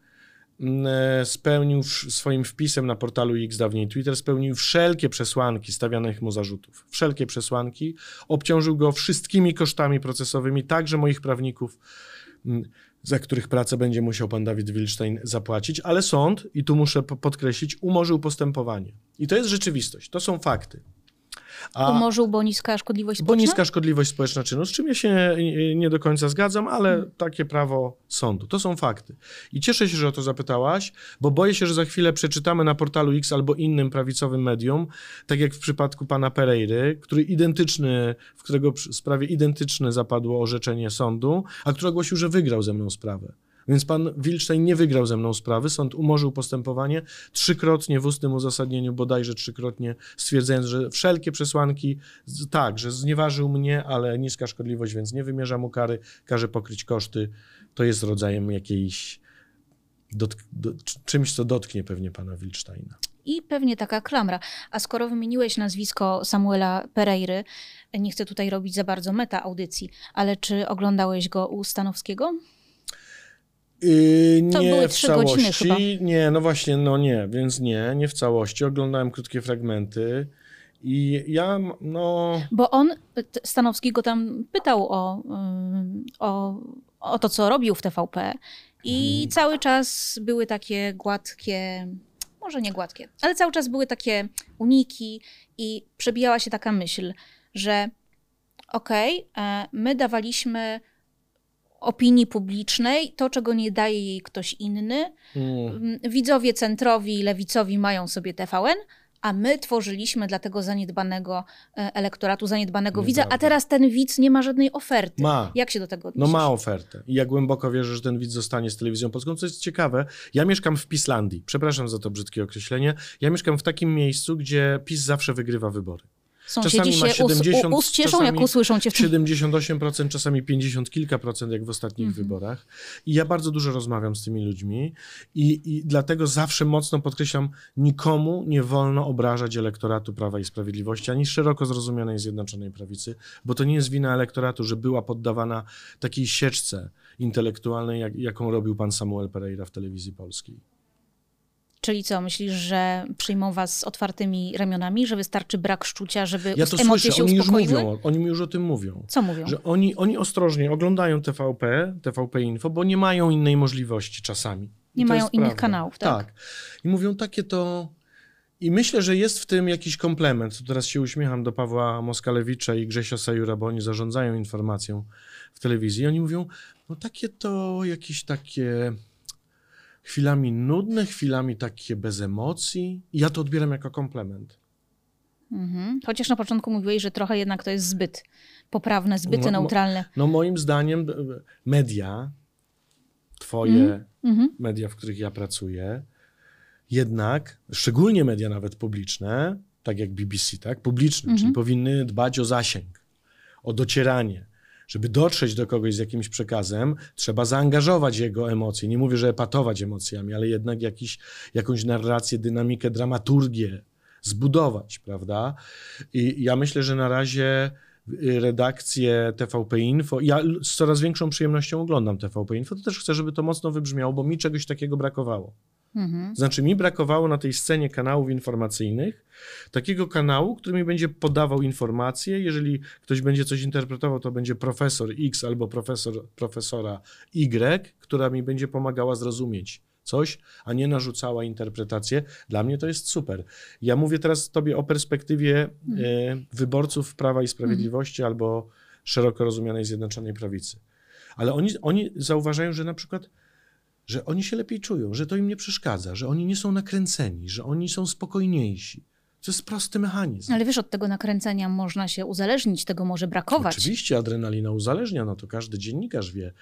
spełnił w- swoim wpisem na portalu X, dawniej Twitter, spełnił wszelkie przesłanki stawianych mu zarzutów. Wszelkie przesłanki. Obciążył go wszystkimi kosztami procesowymi, także moich prawników, mm, za których pracę będzie musiał pan Dawid Wilstein zapłacić, ale sąd, i tu muszę po- podkreślić, umorzył postępowanie. I to jest rzeczywistość, to są fakty. A Umorzył, bo niska szkodliwość społeczna? Bo niska szkodliwość społeczna czynu, z czym ja się nie do końca zgadzam, ale hmm. takie prawo sądu. To są fakty. I cieszę się, że o to zapytałaś, bo boję się, że za chwilę przeczytamy na portalu X albo innym prawicowym medium, tak jak w przypadku pana Pereiry, który identyczny, w którego sprawie identyczne zapadło orzeczenie sądu, a który ogłosił, że wygrał ze mną sprawę. Więc pan Wilczstein nie wygrał ze mną sprawy. Sąd umorzył postępowanie trzykrotnie w ustnym uzasadnieniu, bodajże trzykrotnie, stwierdzając, że wszelkie przesłanki, tak, że znieważył mnie, ale niska szkodliwość, więc nie wymierza mu kary, każe pokryć koszty. To jest rodzajem jakiejś, do, czymś, co dotknie pewnie pana Wilczsteina. I pewnie taka klamra. A skoro wymieniłeś nazwisko Samuela Pereiry, nie chcę tutaj robić za bardzo meta audycji, ale czy oglądałeś go u Stanowskiego? Yy, to nie były w całości. Nie, no właśnie, no nie, więc nie, nie w całości. Oglądałem krótkie fragmenty. I ja, no. Bo on, Stanowski go tam pytał o, o, o to, co robił w TVP, i hmm. cały czas były takie gładkie, może nie gładkie, ale cały czas były takie uniki, i przebijała się taka myśl, że okej, okay, e, my dawaliśmy opinii publicznej, to czego nie daje jej ktoś inny. Mm. Widzowie centrowi i lewicowi mają sobie TVN, a my tworzyliśmy dla tego zaniedbanego e, elektoratu, zaniedbanego Nieprawda. widza, a teraz ten widz nie ma żadnej oferty. Ma. Jak się do tego odniesiesz? No ma ofertę. I ja głęboko wierzę, że ten widz zostanie z telewizją polską, co jest ciekawe. Ja mieszkam w Pislandii. Przepraszam za to brzydkie określenie. Ja mieszkam w takim miejscu, gdzie PiS zawsze wygrywa wybory. Sąsiedzi się 70, ust cieszą, jak usłyszą cię. 78%, czasami 50 kilka procent, jak w ostatnich mhm. wyborach. I ja bardzo dużo rozmawiam z tymi ludźmi i, i dlatego zawsze mocno podkreślam, nikomu nie wolno obrażać elektoratu Prawa i Sprawiedliwości, ani szeroko zrozumianej Zjednoczonej Prawicy, bo to nie jest wina elektoratu, że była poddawana takiej sieczce intelektualnej, jak, jaką robił pan Samuel Pereira w telewizji polskiej. Czyli co, myślisz, że przyjmą was z otwartymi ramionami, że wystarczy brak szczucia, żeby ja to emocje słyszę, się oni uspokoiły? Już mówią, oni mi już o tym mówią. Co mówią? Że oni, oni ostrożnie oglądają TVP, TVP Info, bo nie mają innej możliwości czasami. Nie mają innych prawda. kanałów, tak? Tak. I mówią takie to... I myślę, że jest w tym jakiś komplement. Teraz się uśmiecham do Pawła Moskalewicza i Grzesia Sajura, bo oni zarządzają informacją w telewizji. I oni mówią, no takie to jakieś takie chwilami nudne, chwilami takie bez emocji. I ja to odbieram jako komplement. Mhm. Chociaż na początku mówiłeś, że trochę jednak to jest zbyt poprawne, zbyt no, neutralne. No moim zdaniem media, twoje mhm. media, w których ja pracuję, jednak, szczególnie media nawet publiczne, tak jak BBC, tak, publiczne, mhm. czyli powinny dbać o zasięg, o docieranie, żeby dotrzeć do kogoś z jakimś przekazem, trzeba zaangażować jego emocje. Nie mówię, że epatować emocjami, ale jednak jakiś, jakąś narrację, dynamikę, dramaturgię zbudować, prawda? I ja myślę, że na razie y, redakcję TVP Info. Ja z coraz większą przyjemnością oglądam TVP Info, to też chcę, żeby to mocno wybrzmiało, bo mi czegoś takiego brakowało. Mhm. Znaczy, mi brakowało na tej scenie kanałów informacyjnych takiego kanału, który mi będzie podawał informacje. Jeżeli ktoś będzie coś interpretował, to będzie profesor X albo profesor, profesora Y, która mi będzie pomagała zrozumieć coś, a nie narzucała interpretację. Dla mnie to jest super. Ja mówię teraz tobie o perspektywie mhm. e, wyborców Prawa i Sprawiedliwości mhm. albo szeroko rozumianej Zjednoczonej Prawicy. Ale oni, oni zauważają, że na przykład że oni się lepiej czują, że to im nie przeszkadza, że oni nie są nakręceni, że oni są spokojniejsi. To jest prosty mechanizm. Ale wiesz, od tego nakręcenia można się uzależnić, tego może brakować. Oczywiście adrenalina uzależnia, no to każdy dziennikarz wie.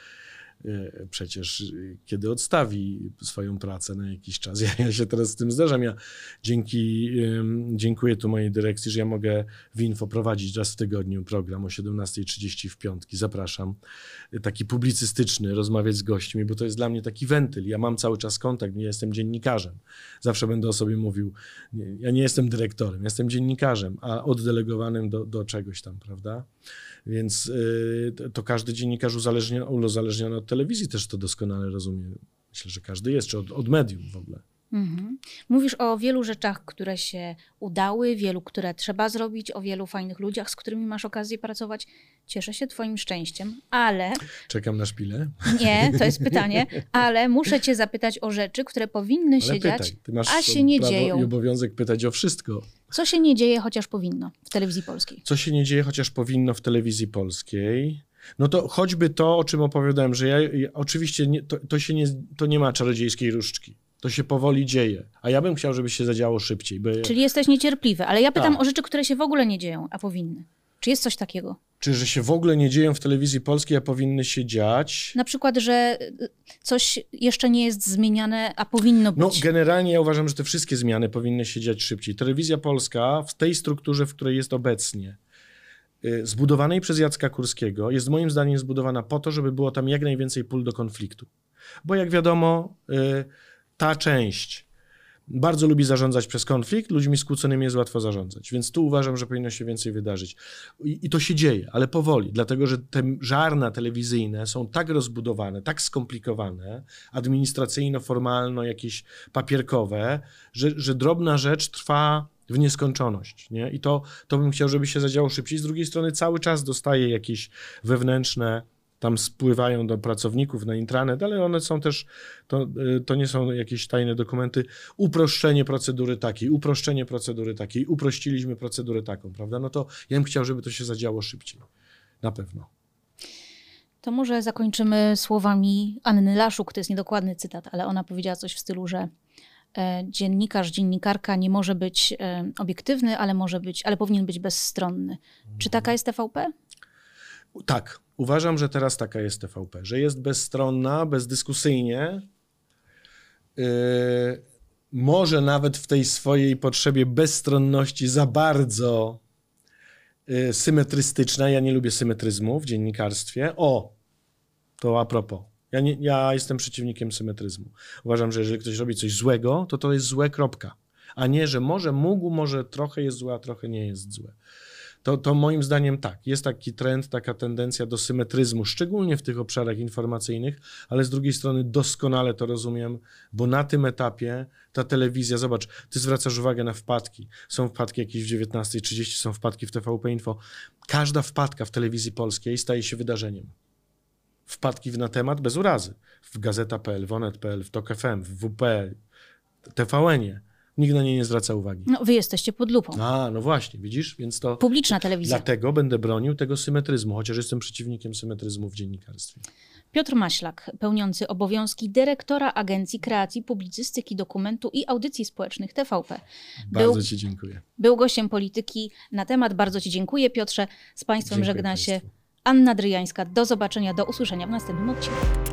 E, przecież, kiedy odstawi swoją pracę na jakiś czas. (laughs) Ja, ja się teraz z tym zdarzam. Ja dzięki, dziękuję tu mojej dyrekcji, że ja mogę w Info prowadzić raz w tygodniu program o 17.30 w piątki. Zapraszam. Taki publicystyczny, rozmawiać z gośćmi, bo to jest dla mnie taki wentyl. Ja mam cały czas kontakt, nie jestem dziennikarzem. Zawsze będę o sobie mówił, ja nie jestem dyrektorem, jestem dziennikarzem, a oddelegowanym do, do czegoś tam, prawda? Więc y, to każdy dziennikarz uzależniony, uzależniony od telewizji też to doskonale rozumie. Myślę, że każdy jest, czy od, od medium w ogóle. Mhm. Mówisz o wielu rzeczach, które się udały, wielu, które trzeba zrobić, o wielu fajnych ludziach, z którymi masz okazję pracować. Cieszę się Twoim szczęściem, ale. Czekam na szpilę. Nie, to jest (laughs) pytanie, ale muszę Cię zapytać o rzeczy, które powinny Ale się pytaj. dziać, a się nie dzieją. i obowiązek pytać o wszystko. Co się nie dzieje, chociaż powinno w telewizji polskiej. Co się nie dzieje, chociaż powinno w telewizji polskiej. No to choćby to, o czym opowiadałem, że ja, ja oczywiście nie, to, to się nie, to nie ma czarodziejskiej różdżki. To się powoli dzieje. A ja bym chciał, żeby się zadziało szybciej. Czyli jesteś niecierpliwy, ale ja pytam Tak. o rzeczy, które się w ogóle nie dzieją, a powinny. Czy jest coś takiego? Czy że się w ogóle nie dzieją w telewizji polskiej, a powinny się dziać? Na przykład, że y, coś jeszcze nie jest zmieniane, a powinno być. No, generalnie ja uważam, że te wszystkie zmiany powinny się dziać szybciej. Telewizja polska w tej strukturze, w której jest obecnie, y, zbudowanej przez Jacka Kurskiego, jest moim zdaniem zbudowana po to, żeby było tam jak najwięcej pól do konfliktu. Bo jak wiadomo, y, ta część bardzo lubi zarządzać przez konflikt, ludźmi skłóconymi jest łatwo zarządzać, więc tu uważam, że powinno się więcej wydarzyć. I, i to się dzieje, ale powoli, dlatego że te żarna telewizyjne są tak rozbudowane, tak skomplikowane, administracyjno-formalno, jakieś papierkowe, że, że drobna rzecz trwa w nieskończoność. Nie? I to, to bym chciał, żeby się zadziało szybciej. Z drugiej strony cały czas dostaję jakieś wewnętrzne, tam spływają do pracowników na intranet, ale one są też, to, y, to nie są jakieś tajne dokumenty. Uproszczenie procedury takiej, uproszczenie procedury takiej, uprościliśmy procedurę taką, prawda? No to ja bym chciał, żeby to się zadziało szybciej. Na pewno. To może zakończymy słowami Anny Laszuk. To jest niedokładny cytat, ale ona powiedziała coś w stylu, że e, dziennikarz, dziennikarka nie może być e, obiektywny, ale może być, ale powinien być bezstronny. Czy taka jest TVP? Tak, uważam, że teraz taka jest TVP, że jest bezstronna, bezdyskusyjnie. Yy, może nawet w tej swojej potrzebie bezstronności za bardzo yy, symetrystyczna. Ja nie lubię symetryzmu w dziennikarstwie. O, to a propos. Ja, nie, ja jestem przeciwnikiem symetryzmu. Uważam, że jeżeli ktoś robi coś złego, to to jest złe, kropka. A nie, że może mógł, może trochę jest złe, a trochę nie jest złe. To, to moim zdaniem tak, jest taki trend, taka tendencja do symetryzmu, szczególnie w tych obszarach informacyjnych, ale z drugiej strony doskonale to rozumiem, bo na tym etapie ta telewizja, zobacz, ty zwracasz uwagę na wpadki. Są wpadki jakieś w 19.30, są wpadki w TVP Info. Każda wpadka w telewizji polskiej staje się wydarzeniem. Wpadki na temat bez urazy. W Gazeta.pl, w Onet.pl, w TOK FM, w WP, TVN-ie. Nikt na nie nie zwraca uwagi. No, wy jesteście pod lupą. A, no właśnie, widzisz? Więc to Publiczna telewizja. dlatego będę bronił tego symetryzmu, chociaż jestem przeciwnikiem symetryzmu w dziennikarstwie. Piotr Maślak, pełniący obowiązki dyrektora Agencji Kreacji Publicystyki, Dokumentu i Audycji Społecznych TVP. Bardzo Był, Ci dziękuję. był gościem polityki na temat. Bardzo Ci dziękuję, Piotrze. Z Państwem Dziękuję żegna się państwu. Anna Dryjańska. Do zobaczenia, do usłyszenia w następnym odcinku.